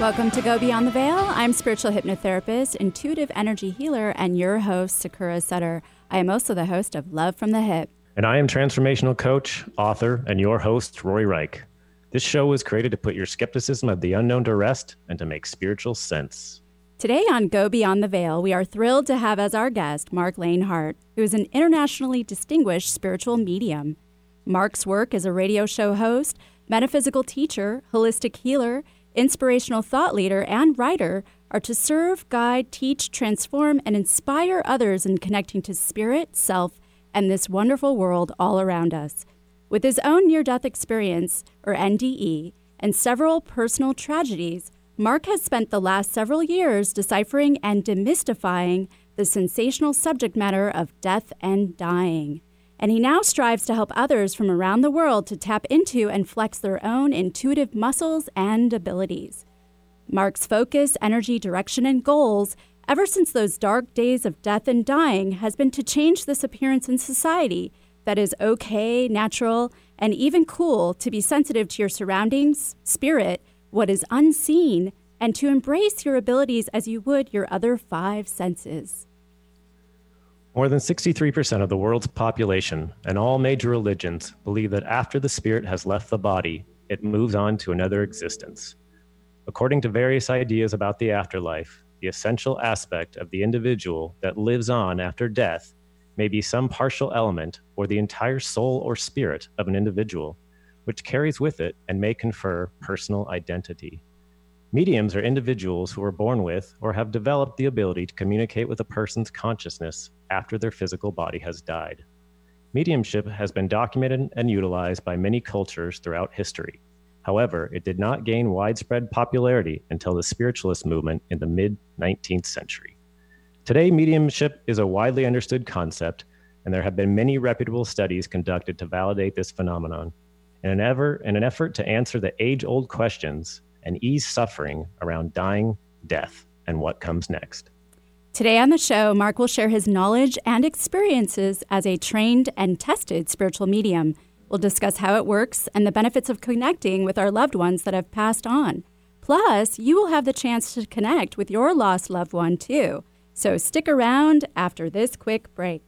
Welcome to Go Beyond the Veil. I'm spiritual hypnotherapist, intuitive energy healer, and your host, Sakura Sutter. I am also the host of Love from the Hip. And I am transformational coach, author, and your host, Rory Reich. This show was created to put your skepticism of the unknown to rest and to make spiritual sense. Today on Go Beyond the Veil, we are thrilled to have as our guest Mark Lanehart, who is an internationally distinguished spiritual medium. Mark's work as a radio show host, metaphysical teacher, holistic healer, inspirational thought leader, and writer are to serve, guide, teach, transform, and inspire others in connecting to spirit, self, and this wonderful world all around us. With his own near death experience, or NDE, and several personal tragedies, Mark has spent the last several years deciphering and demystifying the sensational subject matter of death and dying and he now strives to help others from around the world to tap into and flex their own intuitive muscles and abilities. Mark's focus, energy, direction, and goals, ever since those dark days of death and dying, has been to change this appearance in society that is okay, natural, and even cool to be sensitive to your surroundings, spirit, what is unseen, and to embrace your abilities as you would your other five senses. More than 63% of the world's population and all major religions believe that after the spirit has left the body, it moves on to another existence. According to various ideas about the afterlife, the essential aspect of the individual that lives on after death may be some partial element or the entire soul or spirit of an individual, which carries with it and may confer personal identity. Mediums are individuals who are born with or have developed the ability to communicate with a person's consciousness after their physical body has died. Mediumship has been documented and utilized by many cultures throughout history. However, it did not gain widespread popularity until the spiritualist movement in the mid 19th century. Today, mediumship is a widely understood concept, and there have been many reputable studies conducted to validate this phenomenon. In an, ever, in an effort to answer the age old questions and ease suffering around dying, death, and what comes next. Today on the show, Mark will share his knowledge and experiences as a trained and tested spiritual medium. We'll discuss how it works and the benefits of connecting with our loved ones that have passed on. Plus, you will have the chance to connect with your lost loved one too. So stick around after this quick break.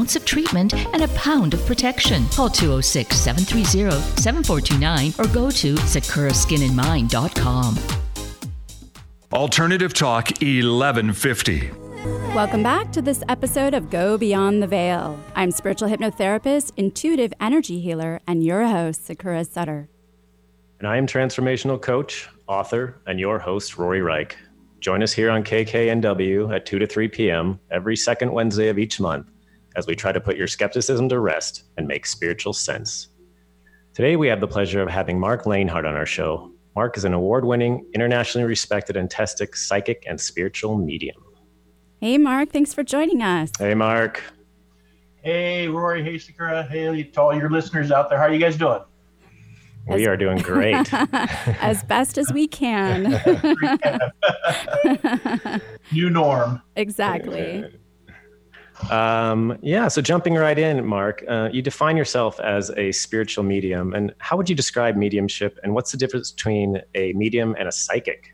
ounce of treatment and a pound of protection. Call 206 730 7429 or go to sakuraskinandmind.com. Alternative Talk 1150. Welcome back to this episode of Go Beyond the Veil. I'm spiritual hypnotherapist, intuitive energy healer, and your host, Sakura Sutter. And I am transformational coach, author, and your host, Rory Reich. Join us here on KKNW at 2 to 3 p.m. every second Wednesday of each month as we try to put your skepticism to rest and make spiritual sense. Today, we have the pleasure of having Mark Lanehart on our show. Mark is an award winning, internationally respected and tested psychic and spiritual medium. Hey, Mark, thanks for joining us. Hey, Mark. Hey, Rory. Hey, Sakura. Hey, to all your listeners out there. How are you guys doing? We are doing great. as best as we can. New norm. Exactly. Um, yeah, so jumping right in, Mark, uh, you define yourself as a spiritual medium. And how would you describe mediumship? And what's the difference between a medium and a psychic?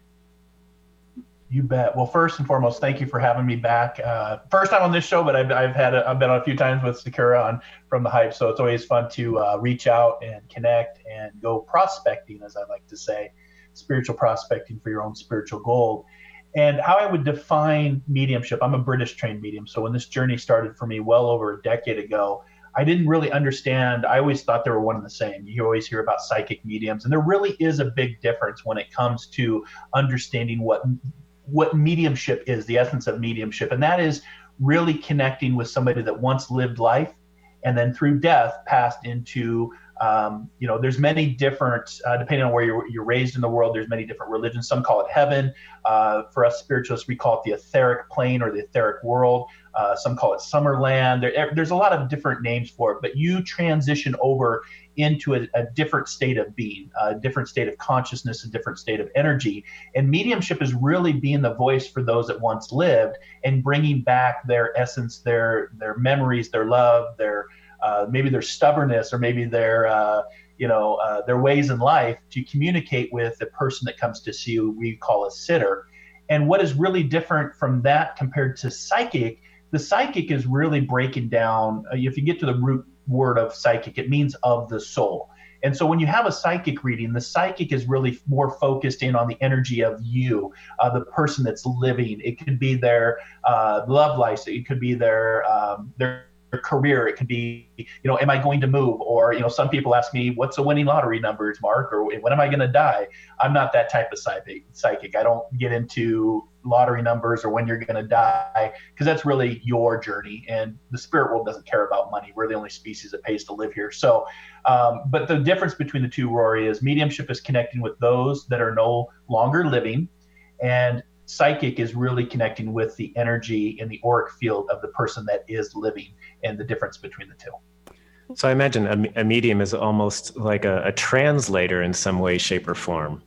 You bet. Well, first and foremost, thank you for having me back. Uh, first time on this show, but I've, I've had a, I've been on a few times with Sakura on from the hype, so it's always fun to uh, reach out and connect and go prospecting, as I like to say, spiritual prospecting for your own spiritual gold. And how I would define mediumship, I'm a British trained medium. So when this journey started for me well over a decade ago, I didn't really understand. I always thought they were one and the same. You always hear about psychic mediums, and there really is a big difference when it comes to understanding what what mediumship is, the essence of mediumship, and that is really connecting with somebody that once lived life and then through death passed into Um, you know, there's many different, uh, depending on where you're, you're, raised in the world, there's many different religions. Some call it heaven. Uh, for us spiritualists, we call it the etheric plane or the etheric world. Uh, some call it Summerland. There, there's a lot of different names for it, but you transition over into a, a, different state of being, a different state of consciousness, a different state of energy. And mediumship is really being the voice for those that once lived and bringing back their essence, their their memories, their love, their maybe their stubbornness, or maybe their uh, you know uh, their ways in life to communicate with the person that comes to see you. We call a sitter. And what is really different from that compared to psychic? The psychic is really breaking down. Uh, if you get to the root word of psychic. It means of the soul. And so when you have a psychic reading, the psychic is really more focused in on the energy of you, uh, the person that's living. It could be their uh, love life. It could be their um, their career. It could be, you know, am I going to move? Or, you know, some people ask me, what's the winning lottery numbers, Mark? Or when am I going to die? I'm not that type of psychic. Psychic. I don't get into lottery numbers or when you're going to die because that's really your journey. And the spirit world doesn't care about money. We're the only species that pays to live here. So, um, but the difference between the two, Rory, is mediumship is connecting with those that are no longer living. And psychic is really connecting with the energy in the auric field of the person that is living and the difference between the two. So I imagine a, a medium is almost like a, a, translator in some way, shape, or form.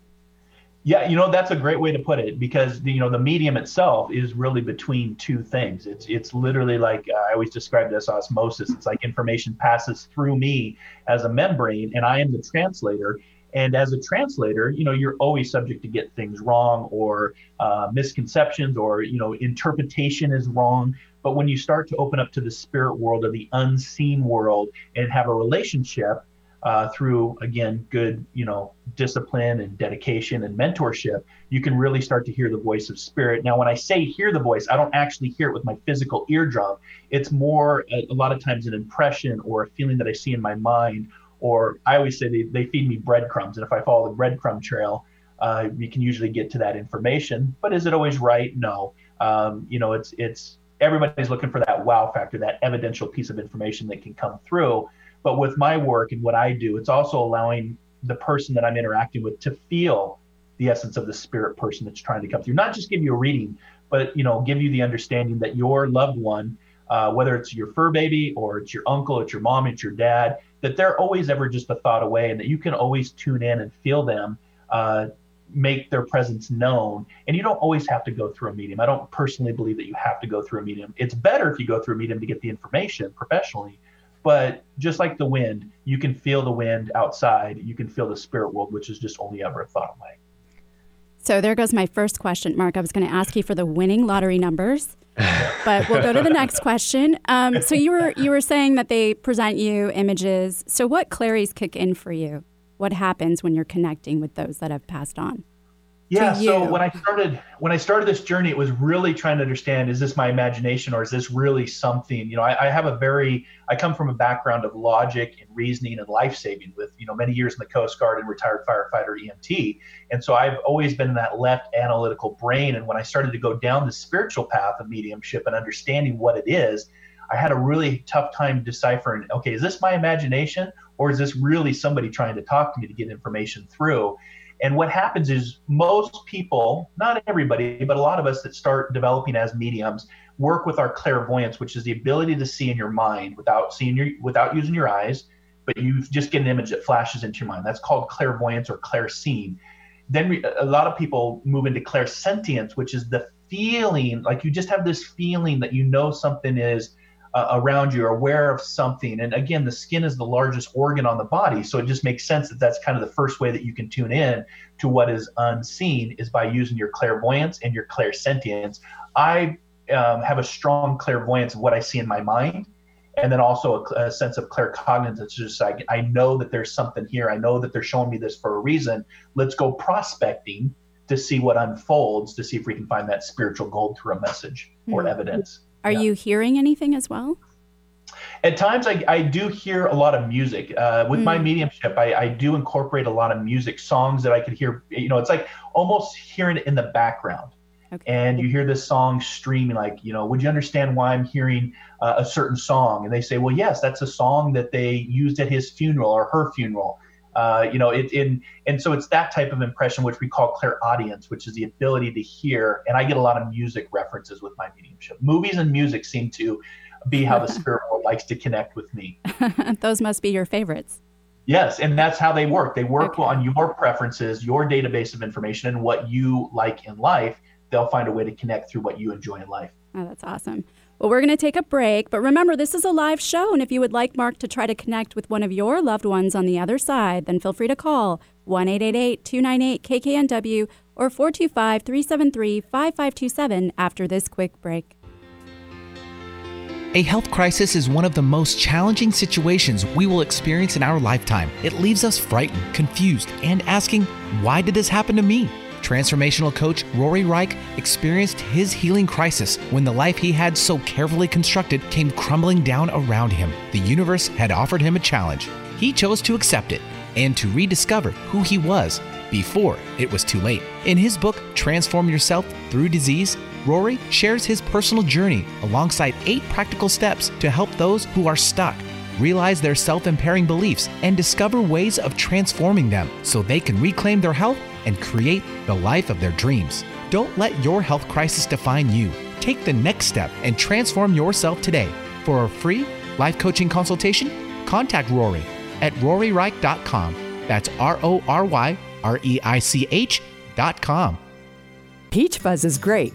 Yeah, you know that's a great way to put it because you know the medium itself is really between two things. It's it's literally like uh, I always describe this osmosis. It's like information passes through me as a membrane, and I am the translator. And as a translator, you know, you're always subject to get things wrong or uh, misconceptions or, you know, interpretation is wrong. But when you start to open up to the spirit world or the unseen world and have a relationship uh, through, again, good, you know, discipline and dedication and mentorship, you can really start to hear the voice of spirit. Now, when I say hear the voice, I don't actually hear it with my physical eardrum. It's more, a, a lot of times, an impression or a feeling that I see in my mind or I always say they, they feed me breadcrumbs. And if I follow the breadcrumb trail, uh, you can usually get to that information. But is it always right? No. Um, you know, it's it's everybody's looking for that wow factor, that evidential piece of information that can come through. But with my work and what I do, it's also allowing the person that I'm interacting with to feel the essence of the spirit person that's trying to come through. Not just give you a reading, but you know, give you the understanding that your loved one, uh, whether it's your fur baby or it's your uncle, it's your mom, it's your dad, that they're always ever just a thought away and that you can always tune in and feel them uh, make their presence known. And you don't always have to go through a medium. I don't personally believe that you have to go through a medium. It's better if you go through a medium to get the information professionally but just like the wind you can feel the wind outside. You can feel the spirit world which is just only ever a thought away so there goes my first question mark i was going to ask you for the winning lottery numbers but we'll go to the next question. Um, so you were you were saying that they present you images. So what clairs kick in for you? What happens when you're connecting with those that have passed on? Yeah so when i started when i started this journey it was really trying to understand is this my imagination or is this really something? You know I, I, have a very i come from a background of logic and reasoning and life saving with you know many years in the coast guard and retired firefighter emt and so i've always been in that left analytical brain. And when i started to go down the spiritual path of mediumship and understanding what it is i had a really tough time deciphering okay is this my imagination or is this really somebody trying to talk to me to get information through and what happens is most people, not everybody, but a lot of us that start developing as mediums, work with our clairvoyance, which is the ability to see in your mind without seeing your without using your eyes, but you just get an image that flashes into your mind. That's called clairvoyance or clairseeing. Then we, a lot of people move into clairsentience, which is the feeling, like you just have this feeling that you know something is uh, around you are aware of something. And again, the skin is the largest organ on the body. So it just makes sense that that's kind of the first way that you can tune in to what is unseen is by using your clairvoyance and your clairsentience. I um, have a strong clairvoyance of what I see in my mind. And then also a, a sense of claircognizance. It's just like, I know that there's something here. I know that they're showing me this for a reason. Let's go prospecting to see what unfolds, to see if we can find that spiritual gold through a message or mm-hmm. evidence. Are yeah. you hearing anything as well? At times, I, I do hear a lot of music. Uh, with mm. my mediumship, I, I do incorporate a lot of music songs that I could hear. You know, it's like almost hearing it in the background. Okay. And you hear this song streaming, like, you know, would you understand why I'm hearing uh, a certain song? And they say, well, yes, that's a song that they used at his funeral or her funeral. Uh, you know, it in and so it's that type of impression which we call clairaudience, which is the ability to hear. And I get a lot of music references with my mediumship. Movies and music seem to be how the spirit world likes to connect with me. Those must be your favorites. Yes, and that's how they work. They work okay. on your preferences, your database of information, and what you like in life. They'll find a way to connect through what you enjoy in life. Oh, that's awesome. Well, we're going to take a break, but remember, this is a live show, and if you would like Mark to try to connect with one of your loved ones on the other side, then feel free to call 1 298 KKNW or 425 373 5527 after this quick break. A health crisis is one of the most challenging situations we will experience in our lifetime. It leaves us frightened, confused, and asking, why did this happen to me? Transformational coach Rory Reich experienced his healing crisis when the life he had so carefully constructed came crumbling down around him. The universe had offered him a challenge. He chose to accept it and to rediscover who he was before it was too late. In his book, Transform Yourself Through Disease, Rory shares his personal journey alongside eight practical steps to help those who are stuck realize their self impairing beliefs and discover ways of transforming them so they can reclaim their health and create the life of their dreams. Don't let your health crisis define you. Take the next step and transform yourself today. For a free life coaching consultation, contact Rory at roryreich.com. That's R O R Y R E I C H.com. Peach Fuzz is great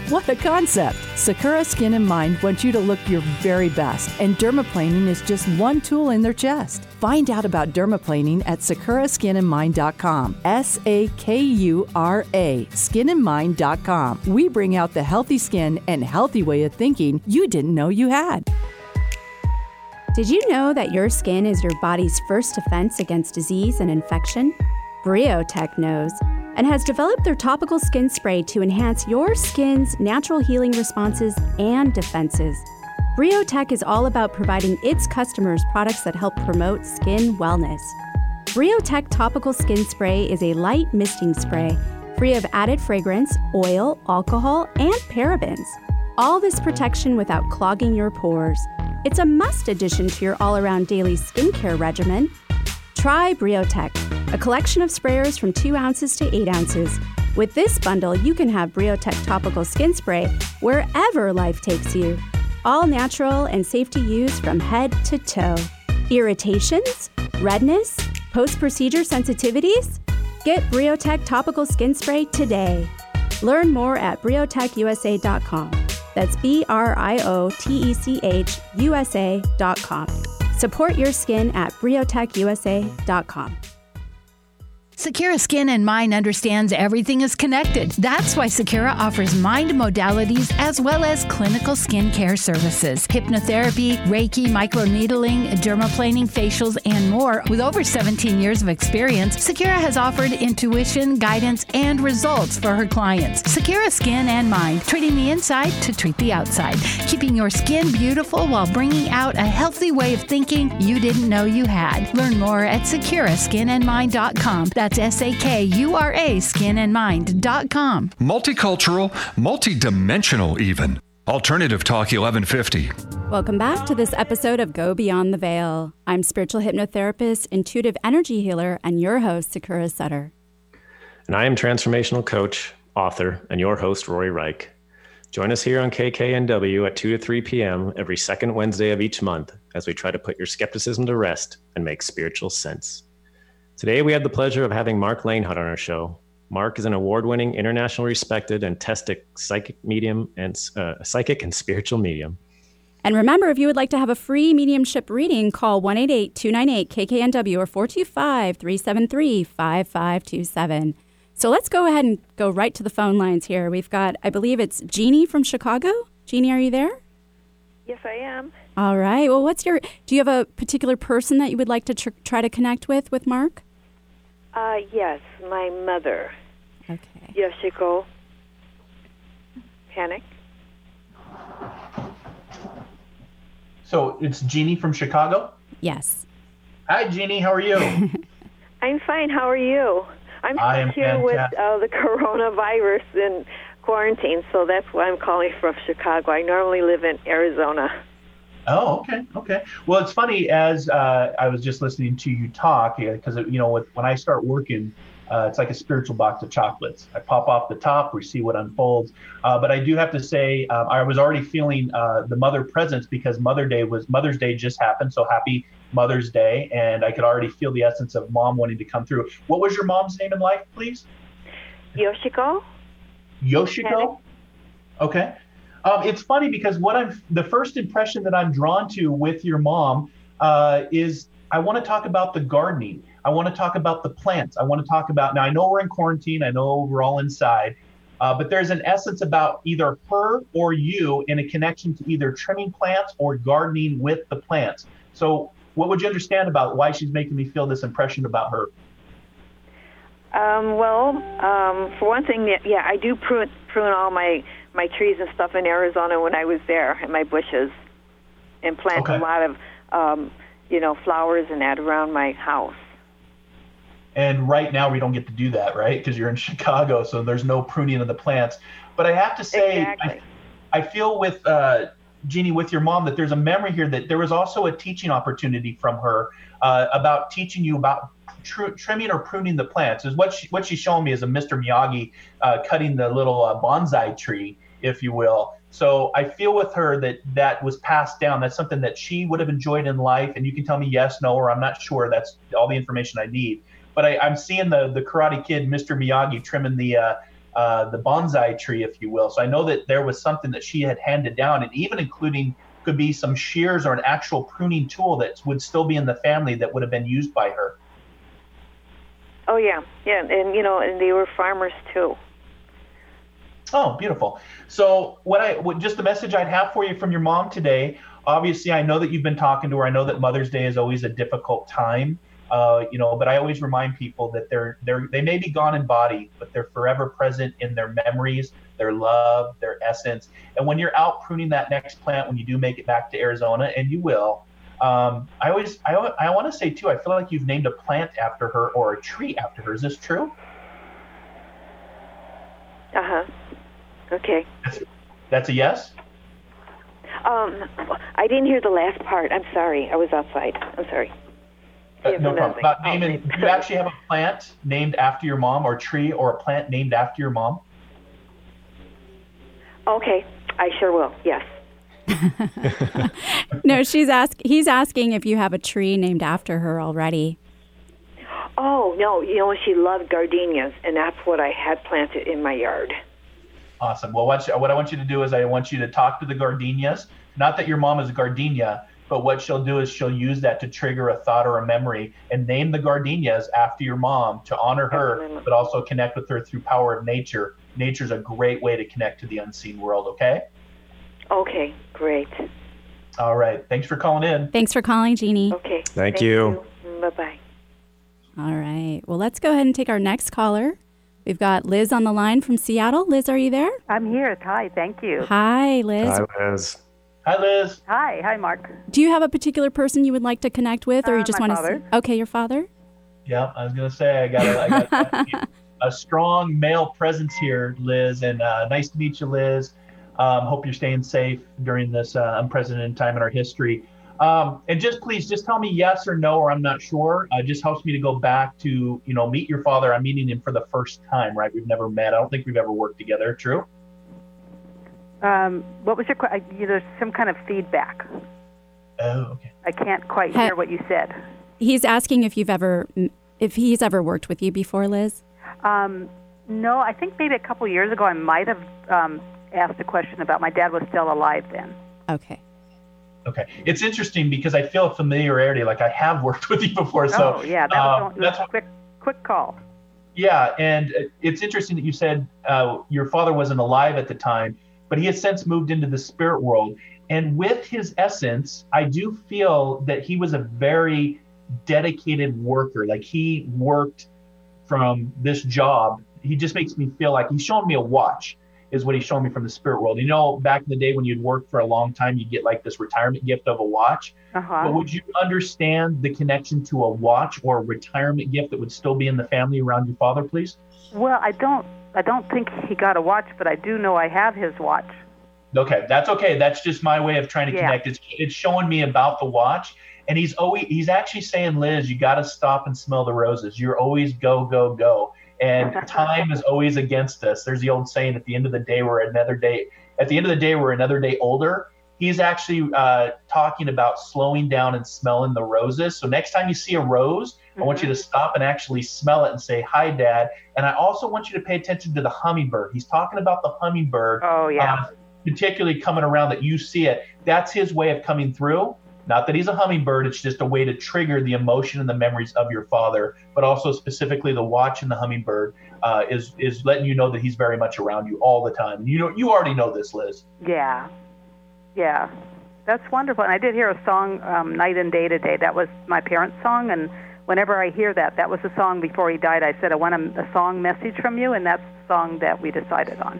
What a concept! Sakura Skin and Mind wants you to look your very best, and dermaplaning is just one tool in their chest. Find out about dermaplaning at sakuraskinandmind.com. S A K U R A, skinandmind.com. We bring out the healthy skin and healthy way of thinking you didn't know you had. Did you know that your skin is your body's first defense against disease and infection? Briotech knows and has developed their topical skin spray to enhance your skin's natural healing responses and defenses. Briotech is all about providing its customers products that help promote skin wellness. Briotech topical skin spray is a light misting spray free of added fragrance, oil, alcohol, and parabens. All this protection without clogging your pores. It's a must addition to your all around daily skincare regimen. Try Briotech, a collection of sprayers from 2 ounces to 8 ounces. With this bundle, you can have Briotech topical skin spray wherever life takes you. All natural and safe to use from head to toe. Irritations? Redness? Post procedure sensitivities? Get Briotech topical skin spray today. Learn more at briotechusa.com. That's B R I O T E C H U S A.com. Support your skin at briotechusa.com. Sakura Skin and Mind understands everything is connected. That's why Sakura offers mind modalities as well as clinical skincare services, hypnotherapy, Reiki, microneedling, dermaplaning, facials, and more. With over 17 years of experience, Sakura has offered intuition, guidance, and results for her clients. Sakura Skin and Mind, treating the inside to treat the outside, keeping your skin beautiful while bringing out a healthy way of thinking you didn't know you had. Learn more at sakuraskinandmind.com. That's that's S A K U R A skinandmind.com. Multicultural, multidimensional, even. Alternative Talk 1150. Welcome back to this episode of Go Beyond the Veil. I'm spiritual hypnotherapist, intuitive energy healer, and your host, Sakura Sutter. And I am transformational coach, author, and your host, Rory Reich. Join us here on KKNW at 2 to 3 p.m. every second Wednesday of each month as we try to put your skepticism to rest and make spiritual sense. Today, we have the pleasure of having Mark Lanehart on our show. Mark is an award-winning, internationally respected, and tested psychic medium and uh, psychic and spiritual medium. And remember, if you would like to have a free mediumship reading, call 188-298-KKNW or 425-373-5527. So let's go ahead and go right to the phone lines here. We've got, I believe it's Jeannie from Chicago. Jeannie, are you there? Yes, I am. All right. Well, what's your? Do you have a particular person that you would like to tr- try to connect with with Mark? Uh, yes, my mother. Okay. Yoshiko. Panic. So it's Jeannie from Chicago. Yes. Hi, Jeannie. How are you? I'm fine. How are you? I'm I am here with uh, the coronavirus in quarantine, so that's why I'm calling from Chicago. I normally live in Arizona. Oh, okay, okay. Well, it's funny as uh, I was just listening to you talk because you know with, when I start working, uh, it's like a spiritual box of chocolates. I pop off the top, we see what unfolds. Uh, but I do have to say, um, I was already feeling uh, the mother presence because Mother Day was Mother's Day just happened. So happy Mother's Day, and I could already feel the essence of mom wanting to come through. What was your mom's name in life, please? Yoshiko? Yoshiko. Okay. Um, it's funny because what I'm the first impression that I'm drawn to with your mom uh, is I want to talk about the gardening. I want to talk about the plants. I want to talk about now. I know we're in quarantine. I know we're all inside, uh, but there's an essence about either her or you in a connection to either trimming plants or gardening with the plants. So, what would you understand about why she's making me feel this impression about her? Um, well, um, for one thing, yeah, I do prune, prune all my, my trees and stuff in Arizona when I was there, and my bushes, and plant Okay. a lot of, um, you know, flowers and that around my house. And right now we don't get to do that, right? Because you're in Chicago, so there's no pruning of the plants. But I have to say, Exactly. I, I feel with uh, Jeannie, with your mom, that there's a memory here that there was also a teaching opportunity from her uh, about teaching you about tr- trimming or pruning the plants. Is what she, what she's showing me is a Mr. Miyagi uh, cutting the little uh, bonsai tree, if you will. So I feel with her that that was passed down. That's something that she would have enjoyed in life, and you can tell me yes, no, or I'm not sure. That's all the information I need. But I, I'm seeing the the Karate Kid, Mr. Miyagi, trimming the uh, uh, the bonsai tree, if you will. So I know that there was something that she had handed down, and even including could be some shears or an actual pruning tool that would still be in the family that would have been used by her. Oh yeah, yeah, and you know, and they were farmers too. Oh, beautiful. So, what I what, just the message I'd have for you from your mom today. Obviously, I know that you've been talking to her. I know that Mother's Day is always a difficult time, uh, you know. But I always remind people that they're they're they may be gone in body, but they're forever present in their memories, their love, their essence. And when you're out pruning that next plant, when you do make it back to Arizona, and you will, um, I always I I want to say too. I feel like you've named a plant after her or a tree after her. Is this true? Uh huh. Okay. That's a yes. Um, I didn't hear the last part. I'm sorry. I was outside. I'm sorry. Uh, no problem. About Oh, naming, do you actually have a plant named after your mom, or a tree, or a plant named after your mom? Okay. I sure will. Yes. No, she's ask. He's asking if you have a tree named after her already. Oh no, you know she loved gardenias, and that's what I had planted in my yard. Awesome. Well, what, what I want you to do is I want you to talk to the gardenias. Not that your mom is a gardenia, but what she'll do is she'll use that to trigger a thought or a memory and name the gardenias after your mom to honor her, but also connect with her through power of nature. Nature's a great way to connect to the unseen world. Okay. Okay, great. All right. Thanks for calling in. Thanks for calling, Jeannie. Okay. Thank you. Bye bye. All right. Well, let's go ahead and take our next caller. We've got Liz on the line from Seattle. Liz, are you there? I'm here. Hi, thank you. Hi, Liz. Hi, Liz. Hi, Liz. Hi, hi, Mark. Do you have a particular person you would like to connect with, or you Uh, just my want to? father. Okay, your father. Yeah, I was gonna say I got a, I got a, a strong male presence here, Liz, and uh, nice to meet you, Liz. Um, hope you're staying safe during this uh, unprecedented time in our history. Um, and just please, just tell me yes or no, or I'm not sure. Uh, just helps me to go back to you know meet your father. I'm meeting him for the first time, right? We've never met. I don't think we've ever worked together. True. Um, what was your question? There's some kind of feedback. Oh, okay. I can't quite hear what you said. He's asking if you've ever, if he's ever worked with you before, Liz. Um, no, I think maybe a couple years ago I might have um, asked a question about my dad was still alive then. Okay. Okay. It's interesting because I feel a familiarity, like I have worked with you before. So oh, yeah, that um, was, it that's a quick, quick call. Yeah, and it's interesting that you said uh, your father wasn't alive at the time, but he has since moved into the spirit world. And with his essence, I do feel that he was a very dedicated worker. Like he worked from this job. He just makes me feel like he's showing me a watch. Is what he's showing me from the spirit world. You know, back in the day when you'd work for a long time, you'd get like this retirement gift of a watch. Uh-huh. But would you understand the connection to a watch or a retirement gift that would still be in the family around your father, please? Well, I don't. I don't think he got a watch, but I do know I have his watch. Okay, that's okay. That's just my way of trying to Yeah. connect. It's it's showing me about the watch, and he's always he's actually saying, Liz, you got to stop and smell the roses. You're always go go go, and time is always against us. There's the old saying, at the end of the day, we're another day. At the end of the day, we're another day older. He's actually uh, talking about slowing down and smelling the roses. So next time you see a rose, I want you to stop and actually smell it and say, "Hi, Dad." And I also want you to pay attention to the hummingbird. He's talking about the hummingbird Oh yeah. uh, particularly coming around that you see it. That's his way of coming through. Not that he's a hummingbird, it's just a way to trigger the emotion and the memories of your father, but also specifically the watch and the hummingbird uh, is is letting you know that he's very much around you all the time. You know, you already know this, Liz. Yeah, yeah, that's wonderful. And I did hear a song, um, "Night and Day Today." That was my parents' song, and whenever I hear that, that was the song before he died. I said, "I want a, a song message from you," and that's the song that we decided on.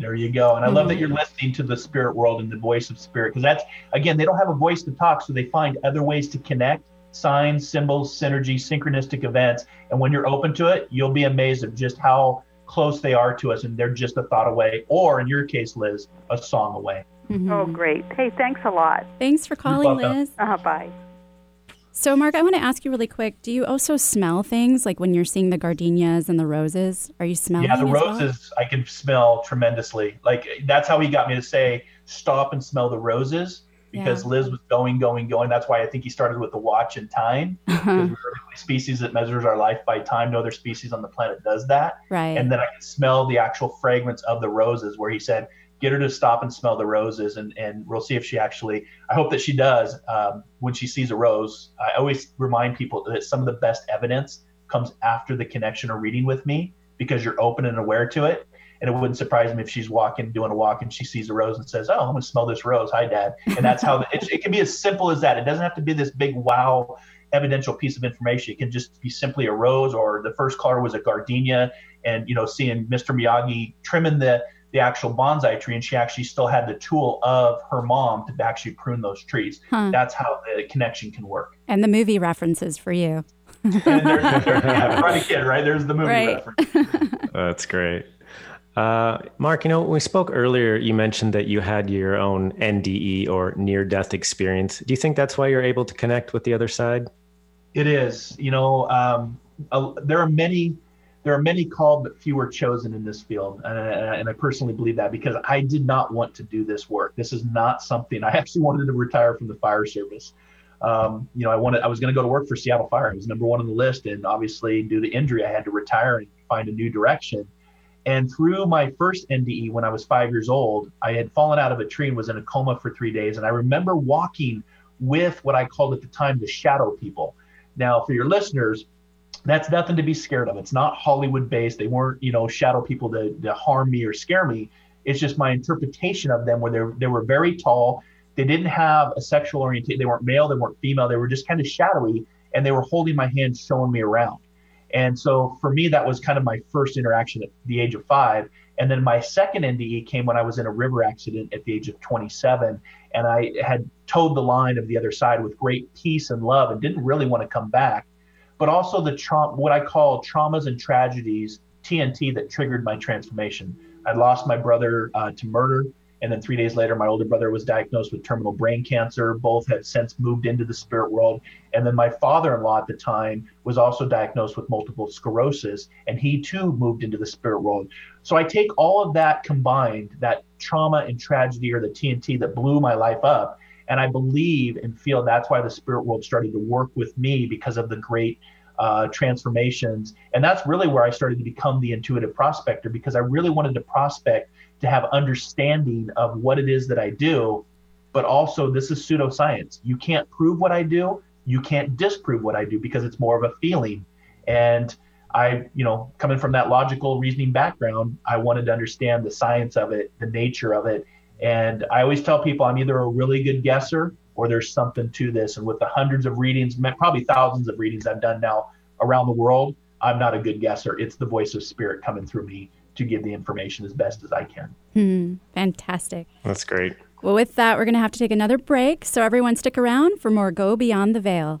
There you go. And I love that you're listening to the spirit world and the voice of spirit because that's, again, they don't have a voice to talk, so they find other ways to connect signs, symbols, synergy, synchronistic events. And when you're open to it, you'll be amazed at just how close they are to us and they're just a thought away, or in your case, Liz, a song away. Oh, great! Hey, thanks a lot. Thanks for calling. Liz. Uh, bye. So, Mark, I want to ask you really quick do you also smell things like when you're seeing the gardenias and the roses? Are you smelling? Yeah, the as well? roses I can smell tremendously. Like that's how he got me to say stop and smell the roses because Yeah. Liz was going, going, going. That's why I think he started with the watch and time. Because we're the only species that measures our life by time. No other species on the planet does that. Right. And then I can smell the actual fragrance of the roses where he said, get her to stop and smell the roses and, and we'll see if she actually, I hope that she does um, when she sees a rose. I always remind people that some of the best evidence comes after the connection or reading with me because you're open and aware to it. And it wouldn't surprise me if she's walking, doing a walk, and she sees a rose and says, "Oh, I'm gonna smell this rose." Hi, Dad. And that's how it, it can be as simple as that. It doesn't have to be this big wow evidential piece of information. It can just be simply a rose, or the first color was a gardenia, and you know, seeing Mr. Miyagi trimming the the actual bonsai tree, and she actually still had the tool of her mom to actually prune those trees. Huh. That's how the connection can work. and the movie references for you. And there, there, yeah, Karate Kid, right? There's the movie Right. reference. That's great. Uh, Mark, you know, when we spoke earlier, you mentioned that you had your own NDE or near death experience. Do you think that's why you're able to connect with the other side? It is. You know, um, uh, there are many. There are many called, but few are chosen in this field, and, I- personally believe that because I did not want to do this work. This is not something I actually wanted to retire from the fire service. Um, you know, I wanted. I was going to go to work for Seattle Fire. i was number one on the list, and obviously, due to injury, I had to retire and find a new direction. And through my first NDE, when I was five years old, I had fallen out of a tree and was in a coma for three days. And I remember walking with what I called at the time the shadow people. Now, for your listeners, that's nothing to be scared of. It's not Hollywood based. They weren't, you know, shadow people to, to harm me or scare me. It's just my interpretation of them where they they were very tall. They didn't have a sexual orientation. They weren't male. They weren't female. They were just kind of shadowy, and they were holding my hand, showing me around. And so for me, that was kind of my first interaction at the age of five. And then my second NDE came when I was in a river accident at the age of 27. And I had towed the line of the other side with great peace and love and didn't really want to come back. But also the trauma, what I call traumas and tragedies, TNT, that triggered my transformation. I lost my brother uh, to murder. And then three days later, my older brother was diagnosed with terminal brain cancer. Both had since moved into the spirit world. And then my father in law at the time was also diagnosed with multiple sclerosis, and he too moved into the spirit world. So I take all of that combined, that trauma and tragedy or the TNT that blew my life up, and I believe and feel that's why the spirit world started to work with me because of the great uh, transformations. And that's really where I started to become the intuitive prospector because I really wanted to prospect to have understanding of what it is that I do, but also this is pseudoscience. You can't prove what I do, you can't disprove what I do because it's more of a feeling. And I, you know, coming from that logical reasoning background, I wanted to understand the science of it, the nature of it. And I always tell people I'm either a really good guesser or there's something to this. And with the hundreds of readings, probably thousands of readings I've done now around the world, I'm not a good guesser. It's the voice of spirit coming through me to give the information as best as I can. Hmm, fantastic. That's great. Well, with that, we're going to have to take another break. So, everyone, stick around for more Go Beyond the Veil.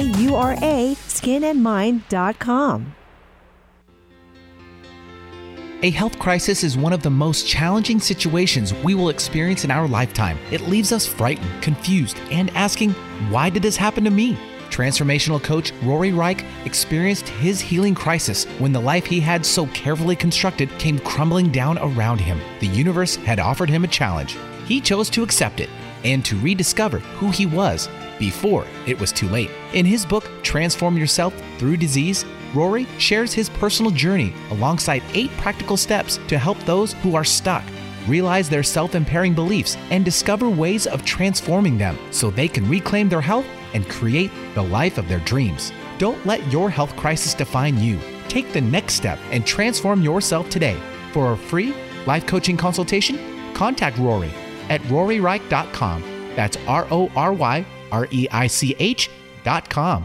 U R A skinandmind.com. A health crisis is one of the most challenging situations we will experience in our lifetime. It leaves us frightened, confused, and asking, why did this happen to me? Transformational coach Rory Reich experienced his healing crisis when the life he had so carefully constructed came crumbling down around him. The universe had offered him a challenge. He chose to accept it and to rediscover who he was before it was too late. In his book, Transform Yourself Through Disease, Rory shares his personal journey alongside eight practical steps to help those who are stuck realize their self impairing beliefs and discover ways of transforming them so they can reclaim their health and create the life of their dreams. Don't let your health crisis define you. Take the next step and transform yourself today. For a free life coaching consultation, contact Rory at roryreich.com. That's R O R Y R E I C H dot com.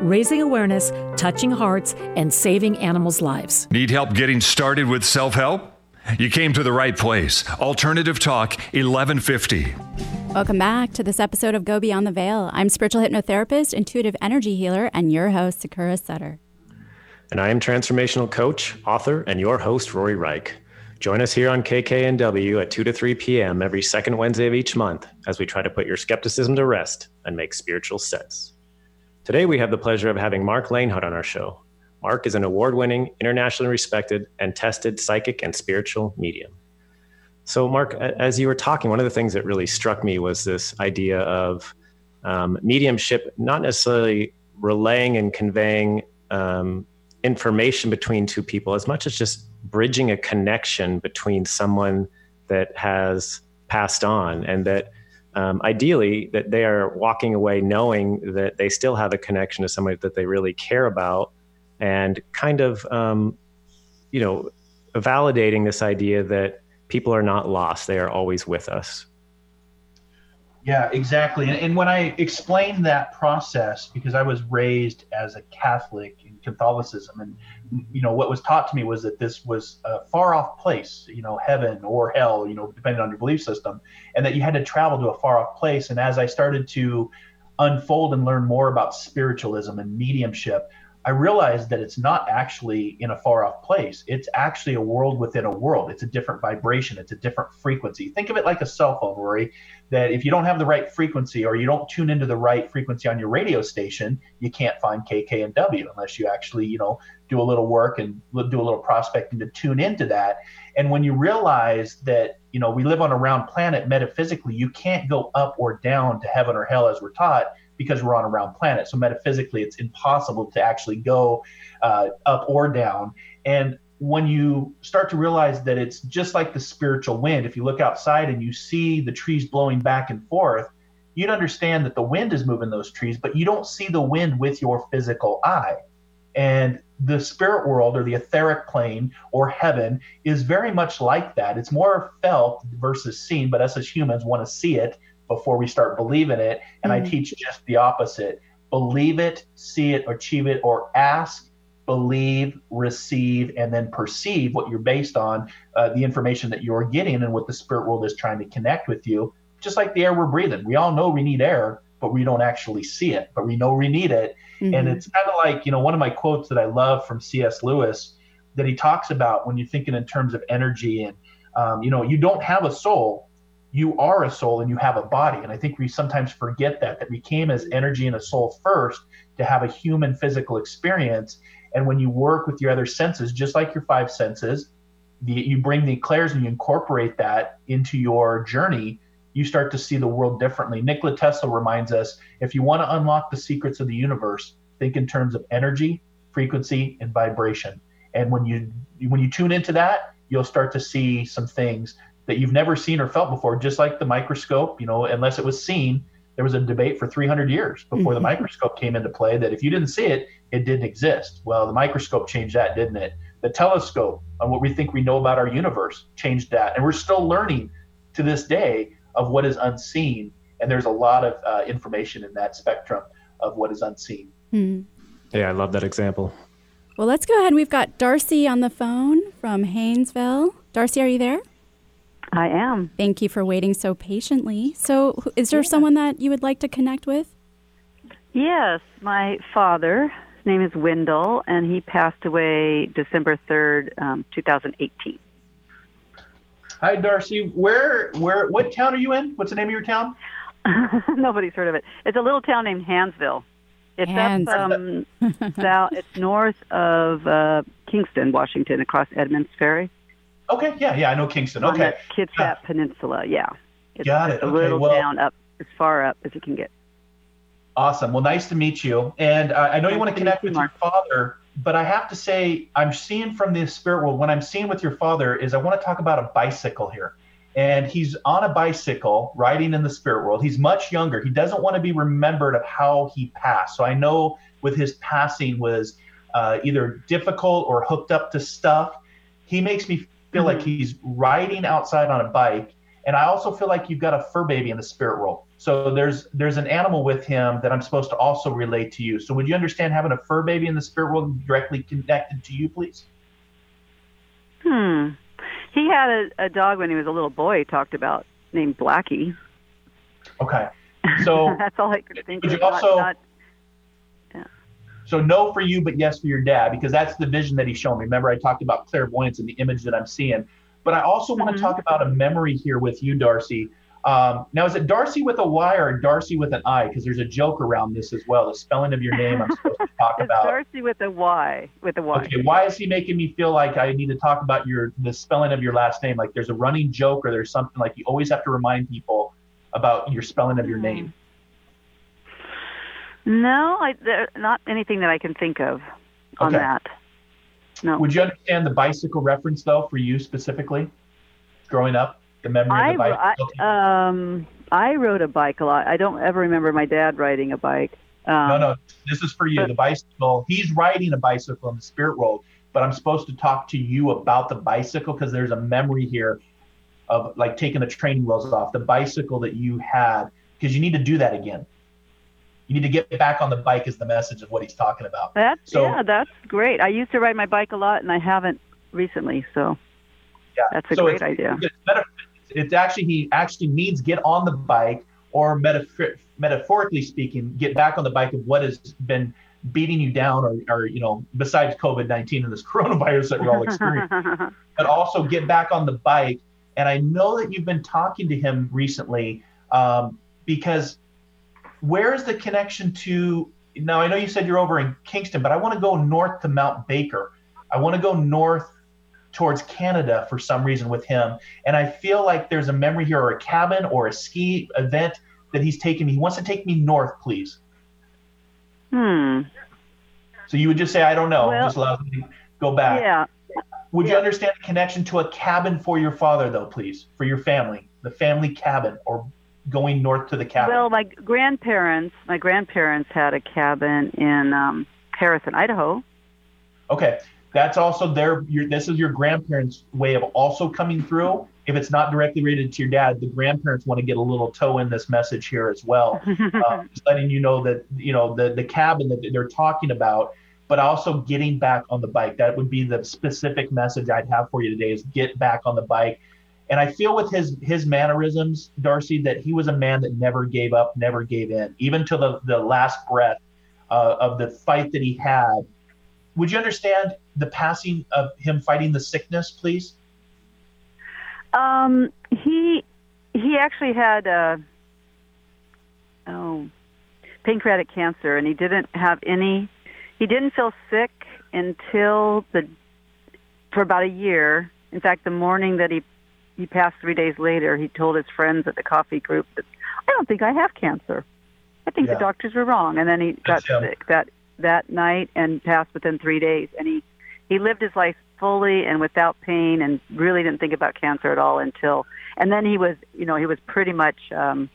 raising awareness, touching hearts, and saving animals' lives. Need help getting started with self help? You came to the right place. Alternative Talk 1150. Welcome back to this episode of Go Beyond the Veil. I'm spiritual hypnotherapist, intuitive energy healer, and your host, Sakura Sutter. And I am transformational coach, author, and your host, Rory Reich. Join us here on KKNW at 2 to 3 p.m. every second Wednesday of each month as we try to put your skepticism to rest and make spiritual sense. Today, we have the pleasure of having Mark Lanehart on our show. Mark is an award winning, internationally respected, and tested psychic and spiritual medium. So, Mark, as you were talking, one of the things that really struck me was this idea of um, mediumship not necessarily relaying and conveying um, information between two people as much as just bridging a connection between someone that has passed on and that um, ideally that they are walking away knowing that they still have a connection to somebody that they really care about and kind of um, you know validating this idea that people are not lost they are always with us. Yeah exactly. And, and when i explained that process because i was raised as a catholic catholicism. And you know what was taught to me was that this was a far off place you know heaven or hell you know depending on your belief system and that you had to travel to a far off place. And as i started to unfold and learn more about spiritualism and mediumship I realized that it's not actually in a far off place. It's actually a world within a world. It's a different vibration. It's a different frequency. Think of it like a cell phone, Rory, that if you don't have the right frequency or you don't tune into the right frequency on your radio station, you can't find KKNW unless you actually, you know, do a little work and do a little prospecting to tune into that. And when you realize that, you know, we live on a round planet metaphysically, you can't go up or down to heaven or hell as we're taught because we're on a round planet. So metaphysically, it's impossible to actually go uh, up or down. And when you start to realize that it's just like the spiritual wind, if you look outside and you see the trees blowing back and forth, you'd understand that the wind is moving those trees, but you don't see the wind with your physical eye. And the spirit world or the etheric plane or heaven is very much like that. It's more felt versus seen, but us as humans want to see it before we start believing it. And mm-hmm. I teach just the opposite believe it, see it, achieve it, or ask, believe, receive, and then perceive what you're based on uh, the information that you're getting and what the spirit world is trying to connect with you. Just like the air we're breathing. We all know we need air, but we don't actually see it, but we know we need it. Mm-hmm. And it's kind of like, you know, one of my quotes that I love from C.S. Lewis that he talks about when you're thinking in terms of energy and, um, you know, you don't have a soul, you are a soul and you have a body. And I think we sometimes forget that, that we came as energy and a soul first to have a human physical experience. And when you work with your other senses, just like your five senses, the, you bring the clairs and you incorporate that into your journey you start to see the world differently. Nikola Tesla reminds us if you want to unlock the secrets of the universe, think in terms of energy, frequency, and vibration. And when you when you tune into that, you'll start to see some things that you've never seen or felt before. Just like the microscope, you know, unless it was seen, there was a debate for 300 years before mm-hmm. the microscope came into play that if you didn't see it, it didn't exist. Well, the microscope changed that, didn't it? The telescope and what we think we know about our universe changed that, and we're still learning to this day of what is unseen. And there's a lot of uh, information in that spectrum of what is unseen. Hmm. Yeah, I love that example. Well, let's go ahead. We've got Darcy on the phone from Haynesville. Darcy, are you there? I am. Thank you for waiting so patiently. So, is there yeah. someone that you would like to connect with? Yes, my father. His name is Wendell, and he passed away December 3rd, um, 2018. Hi, Darcy. Where, where, what town are you in? What's the name of your town? Nobody's heard of it. It's a little town named Hansville. It's Hands. up um, south. It's north of uh, Kingston, Washington, across Edmonds Ferry. Okay, yeah, yeah, I know Kingston. Okay, Kitsap yeah. Peninsula. Yeah, it's got it. A okay, little well, down up, as far up as you can get. Awesome. Well, nice to meet you. And uh, I know nice you want to connect with your father but I have to say, I'm seeing from the spirit world, when I'm seeing with your father, is I want to talk about a bicycle here. And he's on a bicycle riding in the spirit world. He's much younger. He doesn't want to be remembered of how he passed. So I know with his passing was uh, either difficult or hooked up to stuff. He makes me feel mm-hmm. like he's riding outside on a bike. And I also feel like you've got a fur baby in the spirit world. So there's there's an animal with him that I'm supposed to also relate to you. So would you understand having a fur baby in the spirit world directly connected to you, please? Hmm. He had a, a dog when he was a little boy. He talked about named Blackie. Okay. So that's all I could think. Would of. you also? Not. So no for you, but yes for your dad, because that's the vision that he's shown me. Remember, I talked about clairvoyance and the image that I'm seeing. But I also mm-hmm. want to talk about a memory here with you, Darcy, um, now, is it Darcy with a Y or Darcy with an I? Because there's a joke around this as well. The spelling of your name I'm supposed to talk it's about. Darcy with a Y. With a Y. Okay. Why is he making me feel like I need to talk about your the spelling of your last name? Like there's a running joke or there's something like you always have to remind people about your spelling of your name. No, I, there, not anything that I can think of on okay. that. No. Would you understand the bicycle reference though for you specifically, growing up? the memory I, of the bike? I, um, I rode a bike a lot. I don't ever remember my dad riding a bike. Um, no, no, this is for you. But, the bicycle. He's riding a bicycle in the spirit world, but I'm supposed to talk to you about the bicycle because there's a memory here of like taking the training wheels off the bicycle that you had because you need to do that again. You need to get back on the bike is the message of what he's talking about. That's so, yeah, that's great. I used to ride my bike a lot and I haven't recently, so yeah. that's a so great idea. It's, it's actually he actually means get on the bike or metaphor- metaphorically speaking, get back on the bike of what has been beating you down or, or you know, besides COVID-19 and this coronavirus that we're all experiencing, but also get back on the bike. And I know that you've been talking to him recently um, because where is the connection to, now I know you said you're over in Kingston, but I want to go north to Mount Baker. I want to go north towards Canada for some reason with him. And I feel like there's a memory here or a cabin or a ski event that he's taking me. He wants to take me north, please. Hmm. So you would just say, I don't know. Well, just allow me to go back. Yeah. Would yeah. you understand the connection to a cabin for your father, though, please, for your family, the family cabin or going north to the cabin? Well, my grandparents, my grandparents had a cabin in um, Harrison, Idaho. Okay, that's also their. Your, this is your grandparents' way of also coming through. If it's not directly related to your dad, the grandparents want to get a little toe in this message here as well, uh, just letting you know that you know the the cabin that they're talking about, but also getting back on the bike. That would be the specific message I'd have for you today: is get back on the bike. And I feel with his his mannerisms, Darcy, that he was a man that never gave up, never gave in, even to the the last breath uh, of the fight that he had would you understand the passing of him fighting the sickness, please? Um, he he actually had uh, oh pancreatic cancer, and he didn't have any. He didn't feel sick until the for about a year. In fact, the morning that he he passed three days later, he told his friends at the coffee group that I don't think I have cancer. I think Yeah. the doctors were wrong, and then he got That's him. sick that that night and passed within three days. And he he lived his life fully and without pain, and really didn't think about cancer at all until. And then he was, you know, he was pretty much um,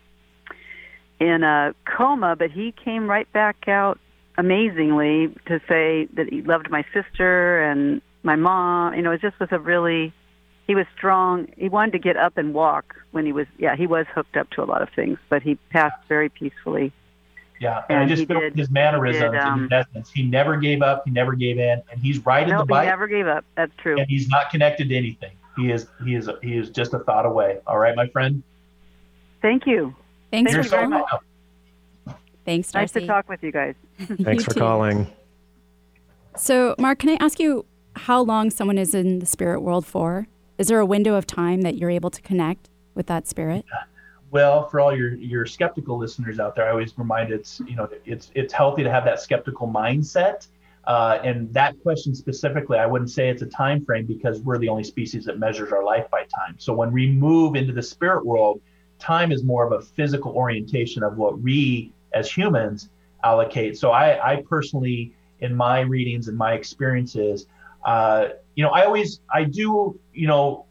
in a coma, but he came right back out amazingly to say that he loved my sister and my mom. You know, it just was a really. He was strong. He wanted to get up and walk when he was. Yeah, he was hooked up to a lot of things, but he passed very peacefully. Yeah, and, I just he feel did- his mannerisms did, um, and his essence. He never gave up. He never gave in, and he's riding No, the he never gave up. That's true. and he's not connected to anything. He is he is he is just a thought away. All right, my friend. Thank you. Thanks You're for so calling. welcome. Thanks, Nice to talk with you guys. Thanks You for too. calling. So, Mark, can I ask you how long someone is in the spirit world for? Is there a window of time that you're able to connect with that spirit? Well, for all your your skeptical listeners out there, I always remind it's you know it's it's healthy to have that skeptical mindset. Uh, and that question specifically, I wouldn't say it's a time frame because we're the only species that measures our life by time. So when we move into the spirit world, time is more of a physical orientation of what we as humans allocate. So I, I personally, in my readings and my experiences, uh, you know, I always I do you know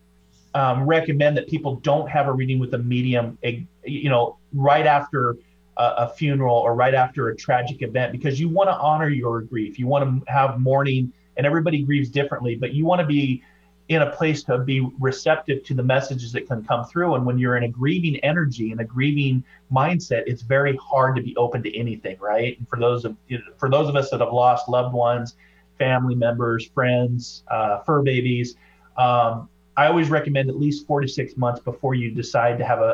um, recommend that people don't have a reading with a medium, you know, right after a, a funeral or right after a tragic event, because you want to honor your grief. You want to have mourning, and everybody grieves differently, but you want to be in a place to be receptive to the messages that can come through. And when you're in a grieving energy and a grieving mindset, it's very hard to be open to anything, right? And for those of for those of us that have lost loved ones, family members, friends, uh, fur babies. Um, I always recommend at least four to six months before you decide to have a,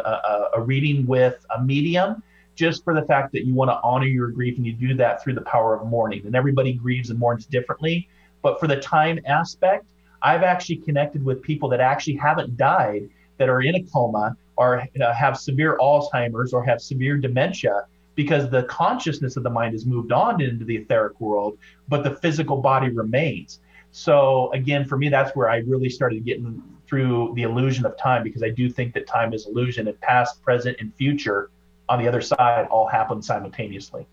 a, a reading with a medium, just for the fact that you want to honor your grief and you do that through the power of mourning. And everybody grieves and mourns differently. But for the time aspect, I've actually connected with people that actually haven't died that are in a coma or have severe Alzheimer's or have severe dementia because the consciousness of the mind has moved on into the etheric world, but the physical body remains. So again, for me, that's where I really started getting through the illusion of time because I do think that time is illusion and past, present, and future on the other side all happen simultaneously.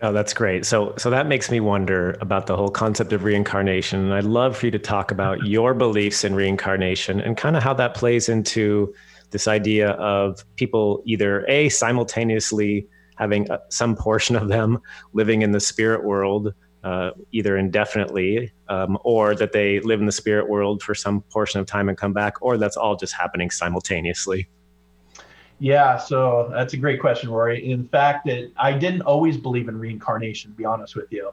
Oh, that's great. So, so that makes me wonder about the whole concept of reincarnation. And I'd love for you to talk about your beliefs in reincarnation and kind of how that plays into this idea of people either a simultaneously having uh, some portion of them living in the spirit world, uh, either indefinitely, um, or that they live in the spirit world for some portion of time and come back, or that's all just happening simultaneously. Yeah, so that's a great question, Rory. In fact, that I didn't always believe in reincarnation. To be honest with you,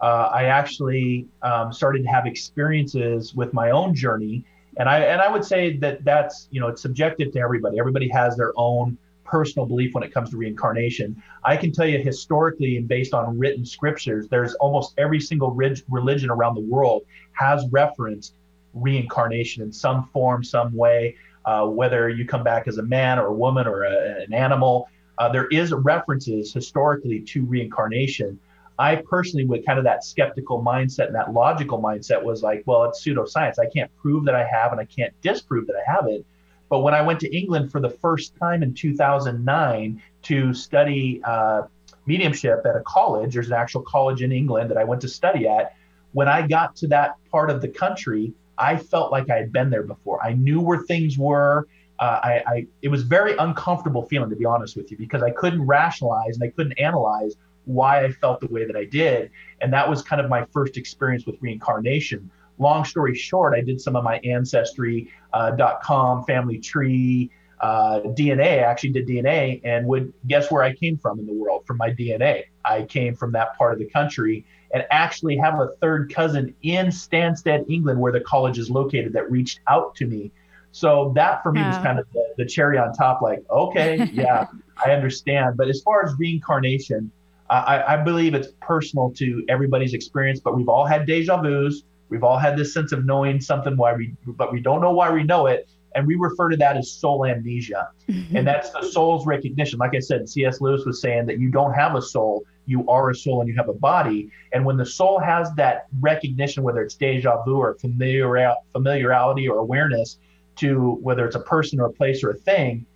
uh, I actually um, started to have experiences with my own journey, and I and I would say that that's you know it's subjective to everybody. Everybody has their own personal belief when it comes to reincarnation. I can tell you historically and based on written scriptures, there's almost every single religion around the world has referenced reincarnation in some form, some way uh, whether you come back as a man or a woman or a, an animal. Uh, there is references historically to reincarnation. I personally, with kind of that skeptical mindset and that logical mindset, was like, well, it's pseudoscience. I can't prove that I have, and I can't disprove that I have it. But when I went to England for the first time in 2009 to study uh, mediumship at a college, there's an actual college in England that I went to study at. When I got to that part of the country, I felt like I had been there before. I knew where things were. uh, I, I, it was very uncomfortable feeling to be honest with you because I couldn't rationalize and I couldn't analyze why I felt the way that I did, and that was kind of my first experience with reincarnation. Long story short, I did some of my ancestry.com, uh, family tree, uh, DNA. I actually did DNA, and would guess where I came from in the world from my DNA. I came from that part of the country, and actually have a third cousin in Stansted, England, where the college is located, that reached out to me so that for me wow. was kind of the, the, cherry on top. Like, okay, yeah, I understand. But as far as reincarnation, I, I, believe it's personal to everybody's experience. But we've all had deja vu's. We've all had this sense of knowing something why we, but we don't know why we know it, and we refer to that as soul amnesia, mm-hmm. and that's the soul's recognition. Like I said, C.S. Lewis was saying that you don't have a soul, you are a soul, and you have a body. And when the soul has that recognition, whether it's deja vu or familiar familiarity or awareness, to whether it's a person or a place or a thing,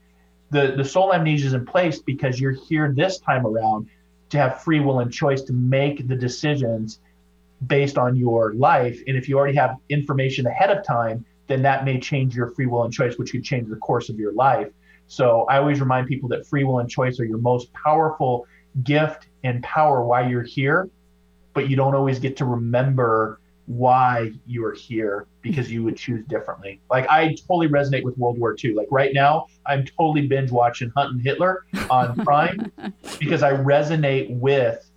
the, the soul amnesia is in place because you're here this time around to have free will and choice to make the decisions based on your life. And if you already have information ahead of time, then that may change your free will and choice, which could change the course of your life. So I always remind people that free will and choice are your most powerful gift and power while you're here, but you don't always get to remember why you are here because you would choose differently. Like I totally resonate with World War II. Like right now, I'm totally binge watching Hunting Hitler on Prime because I resonate with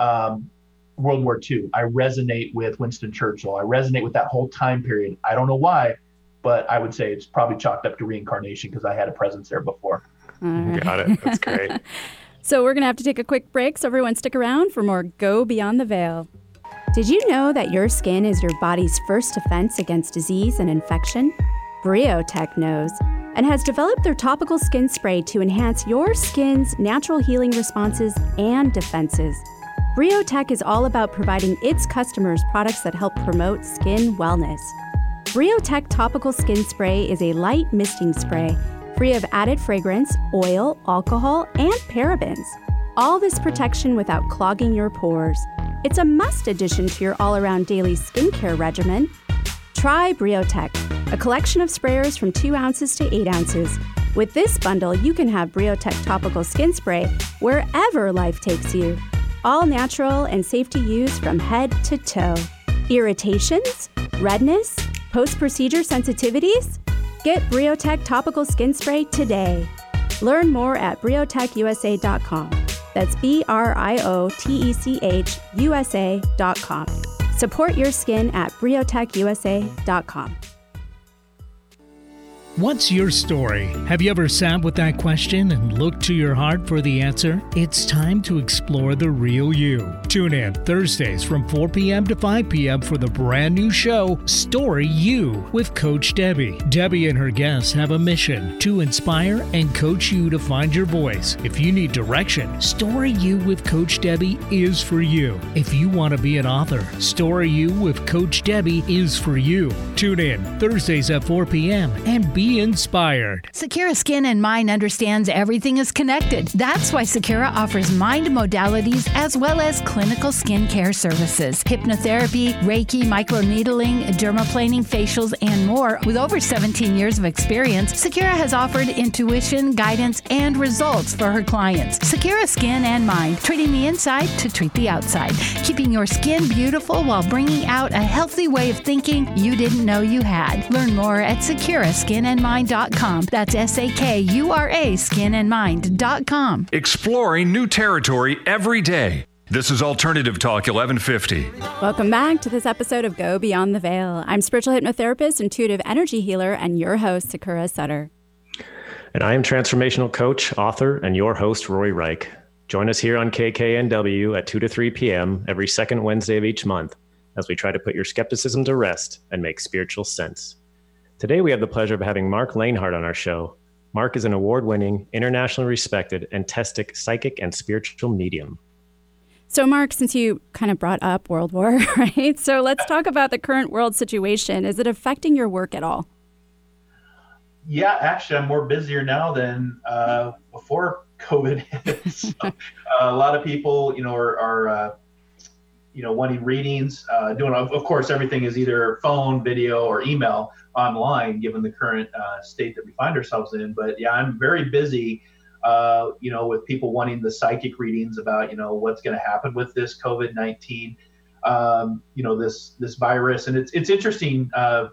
um, World War II. I resonate with Winston Churchill. I resonate with that whole time period. I don't know why, but I would say it's probably chalked up to reincarnation because I had a presence there before. Right. Got it. That's great. so we're gonna have to take a quick break. So everyone, stick around for more Go Beyond the Veil. Did you know that your skin is your body's first defense against disease and infection? Briotech knows and has developed their topical skin spray to enhance your skin's natural healing responses and defenses. Briotech is all about providing its customers products that help promote skin wellness. Briotech topical skin spray is a light misting spray free of added fragrance, oil, alcohol, and parabens. All this protection without clogging your pores. It's a must addition to your all around daily skincare regimen. Try Briotech, a collection of sprayers from 2 ounces to 8 ounces. With this bundle, you can have Briotech topical skin spray wherever life takes you. All natural and safe to use from head to toe. Irritations? Redness? Post procedure sensitivities? Get Briotech topical skin spray today. Learn more at briotechusa.com. That's B R I O T E C H U S A.com. Support your skin at briotechusa.com. What's your story? Have you ever sat with that question and looked to your heart for the answer? It's time to explore the real you. Tune in Thursdays from 4 p.m. to 5 p.m. for the brand new show, Story You, with Coach Debbie. Debbie and her guests have a mission to inspire and coach you to find your voice. If you need direction, Story You with Coach Debbie is for you. If you want to be an author, Story You with Coach Debbie is for you. Tune in Thursdays at 4 p.m. and be inspired. Sakura Skin and Mind understands everything is connected. That's why Sakura offers mind modalities as well as clinical skincare services, hypnotherapy, Reiki, microneedling, dermaplaning, facials, and more. With over 17 years of experience, Sakura has offered intuition, guidance, and results for her clients. Sakura Skin and Mind, treating the inside to treat the outside, keeping your skin beautiful while bringing out a healthy way of thinking you didn't know you had. Learn more at Sakura Skin and skinandmind.com. That's S A K U R A skinandmind.com. Exploring new territory every day. This is Alternative Talk 1150. Welcome back to this episode of Go Beyond the Veil. I'm spiritual hypnotherapist, intuitive energy healer, and your host, Sakura Sutter. And I am transformational coach, author, and your host, Rory Reich. Join us here on KKNW at 2 to 3 p.m. every second Wednesday of each month as we try to put your skepticism to rest and make spiritual sense. Today, we have the pleasure of having Mark Lanehart on our show. Mark is an award winning, internationally respected, and testic psychic and spiritual medium. So, Mark, since you kind of brought up World War, right? So, let's talk about the current world situation. Is it affecting your work at all? Yeah, actually, I'm more busier now than uh, before COVID hit. so, uh, a lot of people, you know, are, are uh, you know, wanting readings, uh, doing, of, course, everything is either phone, video, or email online, given the current uh, state that we find ourselves in. But yeah, I'm very busy, uh, you know, with people wanting the psychic readings about, you know, what's going to happen with this COVID 19, um, you know, this this virus. And it's, it's interesting uh,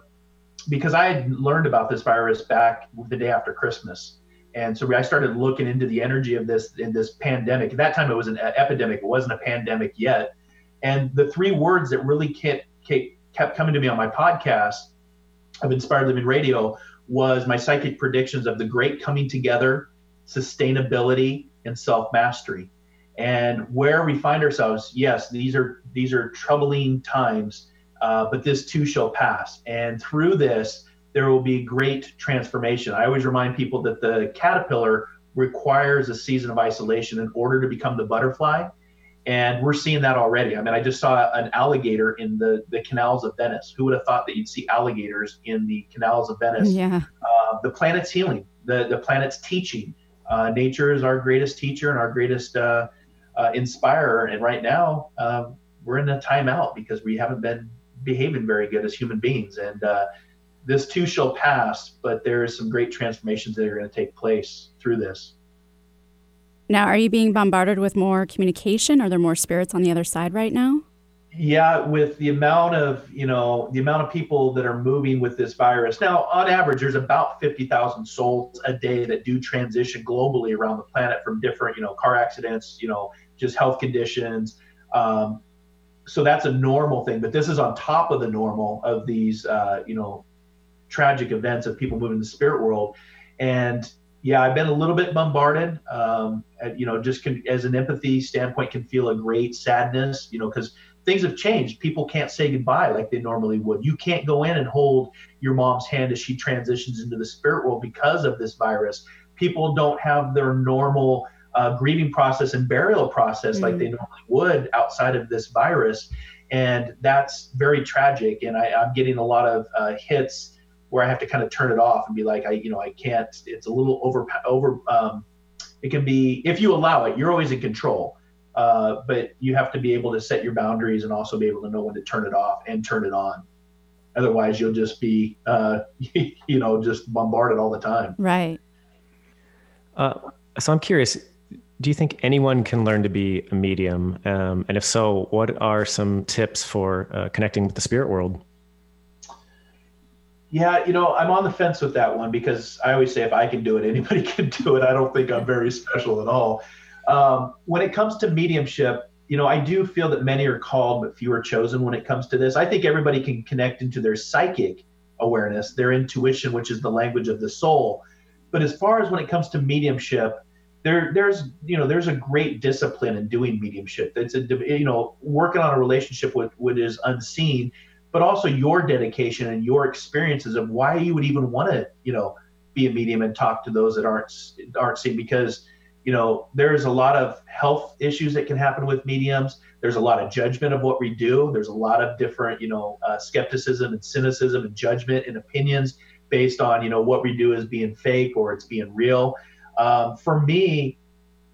because I had learned about this virus back the day after Christmas. And so I started looking into the energy of this in this pandemic. At that time, it was an epidemic. It wasn't a pandemic yet and the three words that really kept, kept coming to me on my podcast of Inspired Living Radio was my psychic predictions of the great coming together, sustainability, and self mastery. And where we find ourselves, yes, these are these are troubling times, uh, but this too shall pass. And through this, there will be great transformation. I always remind people that the caterpillar requires a season of isolation in order to become the butterfly and we're seeing that already. I mean, I just saw an alligator in the the canals of Venice. Who would have thought that you'd see alligators in the canals of Venice? Yeah. Uh, the planet's healing. The the planet's teaching. Uh, nature is our greatest teacher and our greatest uh, uh inspirer. And right now, um, we're in a timeout because we haven't been behaving very good as human beings. And uh, this too shall pass, but there is some great transformations that are going to take place through this. Now, are you being bombarded with more communication? Are there more spirits on the other side right now? Yeah, with the amount of you know the amount of people that are moving with this virus now, on average, there's about fifty thousand souls a day that do transition globally around the planet from different you know car accidents, you know just health conditions. Um, so that's a normal thing, but this is on top of the normal of these uh, you know tragic events of people moving in the spirit world, and yeah, I've been a little bit bombarded. Um, you know, just can, as an empathy standpoint, can feel a great sadness. You know, because things have changed. People can't say goodbye like they normally would. You can't go in and hold your mom's hand as she transitions into the spirit world because of this virus. People don't have their normal uh, grieving process and burial process mm-hmm. like they normally would outside of this virus, and that's very tragic. And I, am getting a lot of uh, hits where I have to kind of turn it off and be like, I, you know, I can't. It's a little over over. Um, it can be if you allow it, you're always in control. Uh, but you have to be able to set your boundaries and also be able to know when to turn it off and turn it on. Otherwise, you'll just be, uh, you know, just bombarded all the time. Right. Uh, so I'm curious. Do you think anyone can learn to be a medium? Um, and if so, what are some tips for uh, connecting with the spirit world? Yeah, you know, I'm on the fence with that one because I always say if I can do it, anybody can do it. I don't think I'm very special at all. Um, when it comes to mediumship, you know, I do feel that many are called, but few are chosen when it comes to this. I think everybody can connect into their psychic awareness, their intuition, which is the language of the soul. But as far as when it comes to mediumship, there, there's, you know, there's a great discipline in doing mediumship. It's a, you know, working on a relationship with what is unseen but also your dedication and your experiences of why you would even want to, you know, be a medium and talk to those that aren't aren't seen because you know there's a lot of health issues that can happen with mediums. There's a lot of judgment of what we do. There's a lot of different you know uh, skepticism and cynicism and judgment and opinions based on you know what we do is being fake or it's being real. Um, for me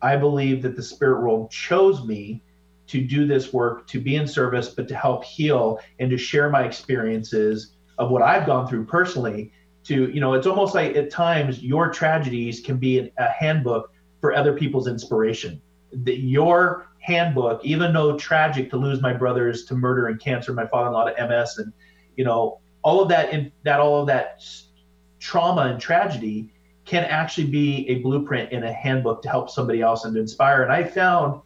i believe that the spirit world chose me to do this work, to be in service, but to help heal and to share my experiences of what I've gone through personally. To, you know, it's almost like at times your tragedies can be a handbook for other people's inspiration. That your handbook, even though tragic to lose my brothers to murder and cancer, my father-in-law to MS, and you know, all of that in that all of that trauma and tragedy can actually be a blueprint in a handbook to help somebody else and to inspire. And I found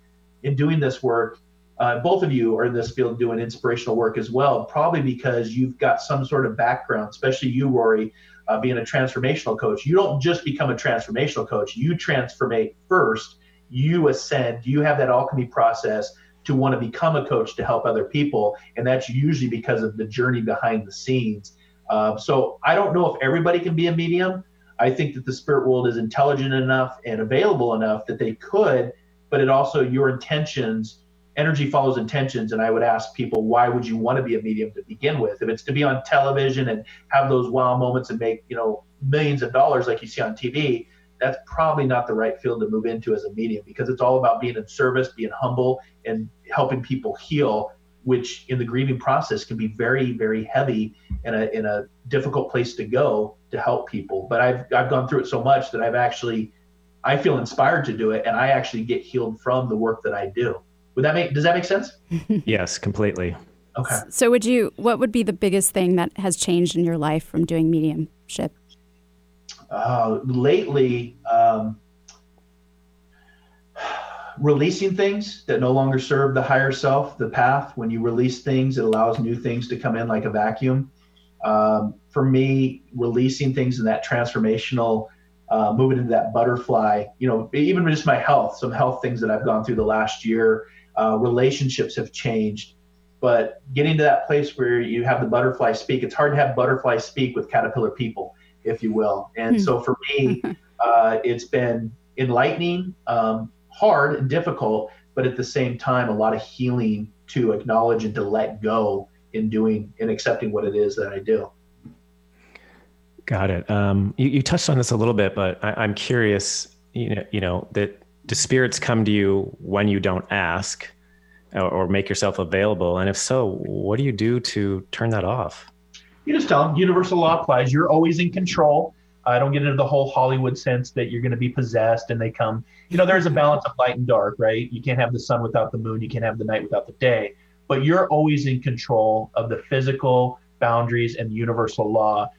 in doing this work, uh, both of you are in this field doing inspirational work as well, probably because you've got some sort of background, especially you, Rory, uh, being a transformational coach. You don't just become a transformational coach, you transformate first, you ascend, you have that alchemy process to want to become a coach to help other people. And that's usually because of the journey behind the scenes. Uh, so I don't know if everybody can be a medium. I think that the spirit world is intelligent enough and available enough that they could but it also your intentions energy follows intentions and i would ask people why would you want to be a medium to begin with if it's to be on television and have those wow moments and make you know millions of dollars like you see on tv that's probably not the right field to move into as a medium because it's all about being in service being humble and helping people heal which in the grieving process can be very, very heavy and a, in a difficult place to go to help people. But I've, I've gone through it so much that I've actually, I feel inspired to do it and I actually get healed from the work that I do. Would that make, does that make sense? yes, completely. Okay. So, would you, what would be the biggest thing that has changed in your life from doing mediumship? Uh, lately, um, releasing things that no longer serve the higher self, the path. When you release things, it allows new things to come in like a vacuum. Um, for me, releasing things in that transformational, uh, moving into that butterfly, you know, even just my health, some health things that I've gone through the last year, uh, relationships have changed. But getting to that place where you have the butterfly speak, it's hard to have butterfly speak with caterpillar people, if you will. And so for me, uh, it's been enlightening, um, hard and difficult, but at the same time, a lot of healing to acknowledge and to let go in doing and accepting what it is that I do. Got it. Um, you, you, touched on this a little bit, but I, am curious. You know, you know that do spirits come to you when you don't ask, or, or, make yourself available? And if so, what do you do to turn that off? You just tell them universal law applies. You're always in control. I don't get into the whole Hollywood sense that you're going to be possessed and they come. You know, there's a balance of light and dark, right? You can't have the sun without the moon. You can't have the night without the day. But you're always in control of the physical boundaries and universal law.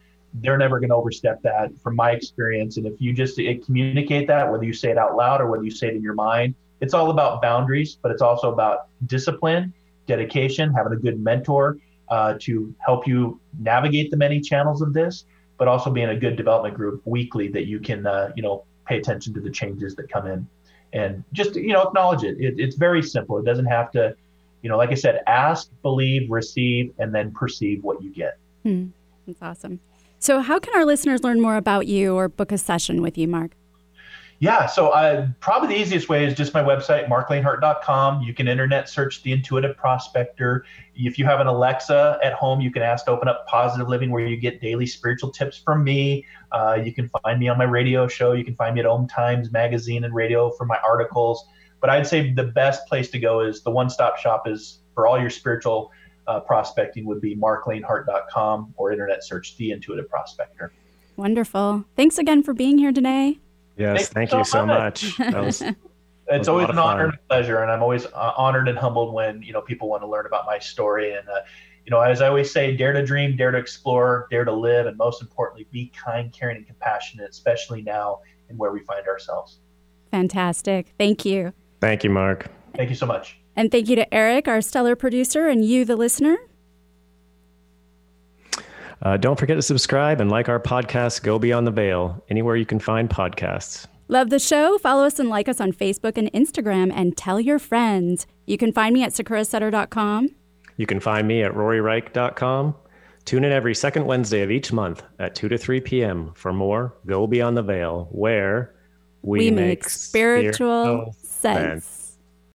They're never going to overstep that, from my experience. And if you just communicate that, whether you say it out loud or whether you say it in your mind, it's all about boundaries, but it's also about discipline, dedication, having a good mentor uh, to help you navigate the many channels of this but also being a good development group weekly that you can, uh, you know, pay attention to the changes that come in and just, you know, acknowledge it. it. It's very simple. It doesn't have to, you know, like I said, ask, believe, receive, and then perceive what you get. Hmm. That's awesome. So, how can our listeners learn more about you or book a session with you, Mark? Yeah, so uh, probably the easiest way is just my website, marklaneHart.com. You can internet search the Intuitive Prospector. If you have an Alexa at home, you can ask to open up Positive Living, where you get daily spiritual tips from me. Uh, you can find me on my radio show. You can find me at Om Times Magazine and radio for my articles. But I'd say the best place to go is the one stop shop is for all your spiritual uh, prospecting would be marklaneHart.com or internet search the Intuitive Prospector. Wonderful. Thanks again for being here today. Yes, thank, you so much. much. Was, it's always an honor and a pleasure, and I'm always uh, honored and humbled when you know people want to learn about my story. And uh, you know, as I always say, dare to dream, dare to explore, dare to live, and most importantly, be kind, caring, and compassionate, especially now in where we find ourselves. Fantastic. Thank you. Thank you, Mark. Thank you so much. And thank you to Eric, our stellar producer, and you, the listener. Uh, don't forget to subscribe and like our podcast, Go Beyond the Veil, anywhere you can find podcasts. Love the show? Follow us and like us on Facebook and Instagram and tell your friends. You can find me at sakurasetter.com. You can find me at roryreich.com. Tune in every second Wednesday of each month at 2 to 3 p.m. for more Go Beyond the Veil, where we, we make, make spiritual, spiritual sense. sense.